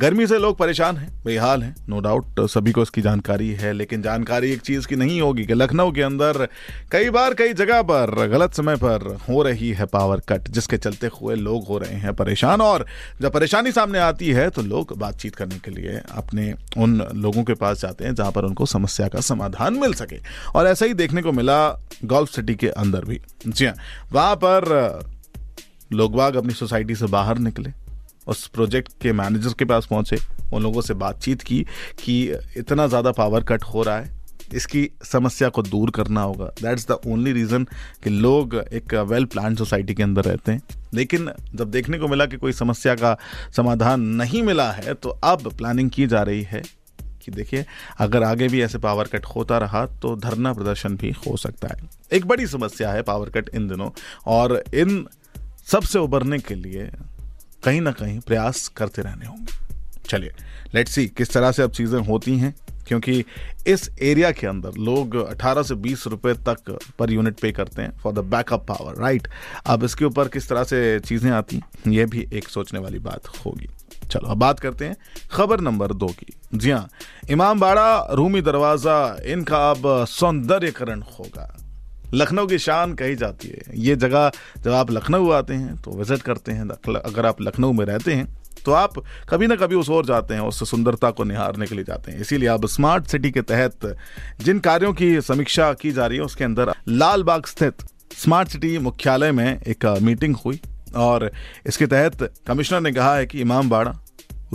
गर्मी से लोग परेशान हैं, बेहाल हैं नो डाउट सभी को इसकी जानकारी है, लेकिन जानकारी एक चीज़ की नहीं होगी कि लखनऊ के अंदर कई बार कई जगह पर गलत समय पर हो रही है पावर कट जिसके चलते हुए लोग हो रहे हैं परेशान। और जब परेशानी सामने आती है तो लोग बातचीत करने के लिए अपने उन लोगों के पास जाते हैं, जहाँ पर उनको समस्या का समाधान मिल सके। और ऐसा ही देखने को मिला गोल्फ सिटी के अंदर भी। जी हाँ वहाँ पर लोग बाग अपनी सोसाइटी से बाहर निकले। उस प्रोजेक्ट के मैनेजर के पास पहुँचे, उन लोगों से बातचीत की कि इतना ज़्यादा पावर कट हो रहा है, इसकी समस्या को दूर करना होगा। दैट्स द ओनली रीज़न कि लोग एक वेल प्लान सोसाइटी के अंदर रहते हैं। लेकिन जब देखने को मिला कि कोई समस्या का समाधान नहीं मिला है तो अब प्लानिंग की जा रही है कि देखिए, अगर आगे भी ऐसे पावर कट होता रहा तो धरना प्रदर्शन भी हो सकता है। एक बड़ी समस्या है पावर कट इन दिनों, और इन सबसे उबरने के लिए कहीं ना कहीं प्रयास करते रहने होंगे। चलिए लेट्स सी किस तरह से अब चीज़ें होती हैं, क्योंकि इस एरिया के अंदर लोग 18 से 20 रुपए तक पर यूनिट पे करते हैं for the backup power right अब इसके ऊपर किस तरह से चीज़ें आती ये भी एक सोचने वाली बात होगी। चलो, अब बात करते हैं खबर नंबर दो की। जी हाँ इमाम बाड़ा रूमी दरवाज़ा, इनका अब सौंदर्यकरण होगा। लखनऊ की शान कही जाती है। ये जगह जब आप लखनऊ आते हैं तो विज़िट करते हैं अगर आप लखनऊ में रहते हैं तो आप कभी ना कभी उस ओर जाते हैं, उस सुंदरता को निहारने के लिए जाते हैं। इसीलिए अब स्मार्ट सिटी के तहत जिन कार्यों की समीक्षा की जा रही है, उसके अंदर लाल बाग स्थित स्मार्ट सिटी मुख्यालय में एक मीटिंग हुई और इसके तहत कमिश्नर ने कहा है कि इमाम बाड़ा,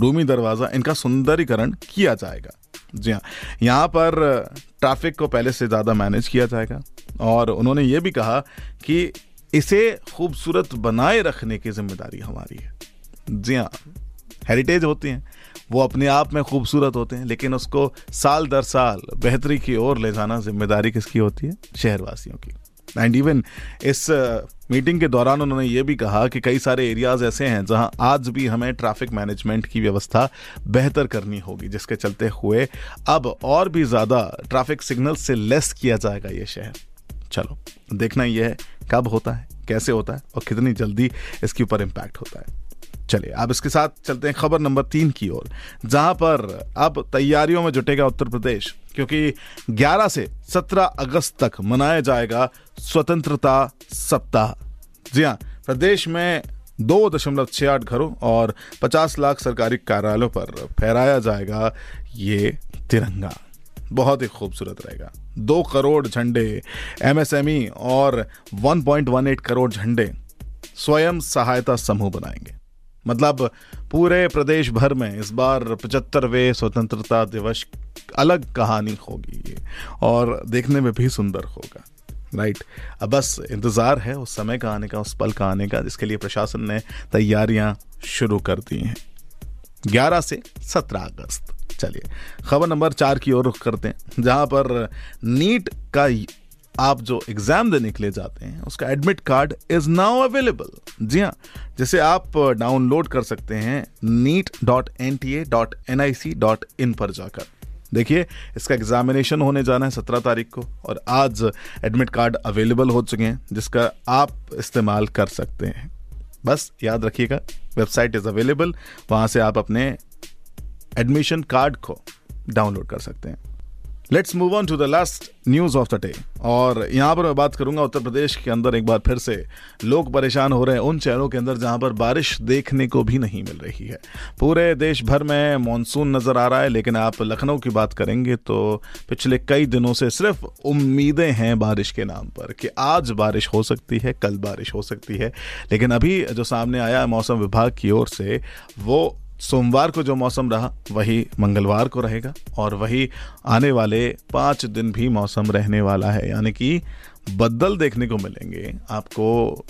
रूमी दरवाज़ा, इनका सुंदरीकरण किया जाएगा। जी हाँ यहाँ पर ट्रैफ़िक को पहले से ज़्यादा मैनेज किया जाएगा। और उन्होंने ये भी कहा कि इसे खूबसूरत बनाए रखने की ज़िम्मेदारी हमारी है। जी हाँ हेरिटेज होती हैं। वो अपने आप में खूबसूरत होते हैं, लेकिन उसको साल दर साल बेहतरी की ओर ले जाना ज़िम्मेदारी किसकी होती है? शहरवासियों की। एंड इवन इस मीटिंग के दौरान उन्होंने ये भी कहा कि कई सारे एरियाज़ ऐसे हैं जहाँ आज भी हमें ट्रैफ़िक मैनेजमेंट की व्यवस्था बेहतर करनी होगी, जिसके चलते हुए अब और भी ज़्यादा ट्रैफ़िक सिग्नल से लेस किया जाएगा ये शहर। चलो, देखना यह है कब होता है, कैसे होता है और कितनी जल्दी इसके ऊपर इम्पैक्ट होता है। चलिए, अब इसके साथ चलते हैं खबर नंबर तीन की ओर, जहाँ पर अब तैयारियों में जुटेगा उत्तर प्रदेश, क्योंकि 11 से 17 अगस्त तक मनाया जाएगा स्वतंत्रता सप्ताह। जी हाँ प्रदेश में दो दशमलव छह आठ घरों और 50 लाख सरकारी कार्यालयों पर फहराया जाएगा ये तिरंगा। बहुत ही खूबसूरत रहेगा। दो करोड़ झंडे एमएसएमई और 1.18 करोड़ झंडे स्वयं सहायता समूह बनाएँगे। मतलब पूरे प्रदेश भर में इस बार पचहत्तरवें स्वतंत्रता दिवस अलग कहानी होगी ये, और देखने में भी सुंदर होगा। राइट अब बस इंतज़ार है उस समय का आने का, उस पल का आने का, जिसके लिए प्रशासन ने तैयारियाँ शुरू कर दी हैं। 11 से 17 अगस्त। चलिए, खबर नंबर चार की ओर रुख करते हैं, जहाँ पर नीट का आप जो एग्ज़ाम देने के लिए जाते हैं, उसका admit card is now available जी हाँ जिसे आप डाउनलोड कर सकते हैं NEET dot N T A dot N I C dot in पर जाकर। देखिए, इसका एग्जामिनेशन होने जाना है सत्रह तारीख को, और आज एडमिट कार्ड अवेलेबल हो चुके हैं, जिसका आप इस्तेमाल कर सकते हैं। बस याद रखिएगा वेबसाइट इज़ अवेलेबल वहाँ से आप अपने एडमिशन कार्ड को डाउनलोड कर सकते हैं। Let's move on to the last news of the day और यहाँ पर मैं बात करूँगा उत्तर प्रदेश के अंदर एक बार फिर से। लोग परेशान हो रहे हैं उन शहरों के अंदर जहाँ पर बारिश देखने को भी नहीं मिल रही है। पूरे देश भर में मानसून नज़र आ रहा है, लेकिन आप लखनऊ की बात करेंगे तो पिछले कई दिनों से सिर्फ़ उम्मीदें हैं बारिश के नाम पर कि आज बारिश हो सकती है, कल बारिश हो सकती है। लेकिन अभी जो सामने आया मौसम विभाग की ओर से, वो सोमवार को जो मौसम रहा, वही मंगलवार को रहेगा और वही आने वाले पाँच दिन भी मौसम रहने वाला है। यानी कि बदल देखने को मिलेंगे। आपको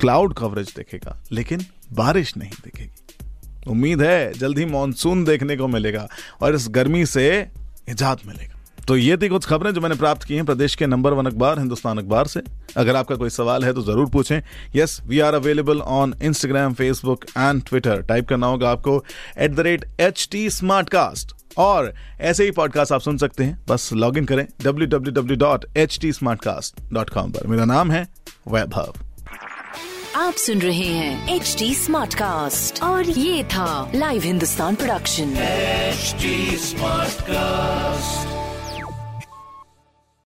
क्लाउड कवरेज देखेगा, लेकिन बारिश नहीं दिखेगी। उम्मीद है जल्द ही मानसून देखने को मिलेगा और इस गर्मी से निजात मिलेगा। तो ये थी कुछ खबरें जो मैंने प्राप्त की हैं प्रदेश के नंबर वन अखबार हिंदुस्तान अखबार से। अगर आपका कोई सवाल है तो ज़रूर पूछें। Yes we are available on Instagram Facebook and Twitter type करना होगा आपको at the rate H T Smartcast और ऐसे ही पॉडकास्ट आप सुन सकते हैं। बस लॉग इन करें www.htsmartcast.com पर। मेरा नाम है वैभव। आप सुन रहे हैं एच टी स्मार्ट कास्ट और ये था live Hindustan production smart Smartcast.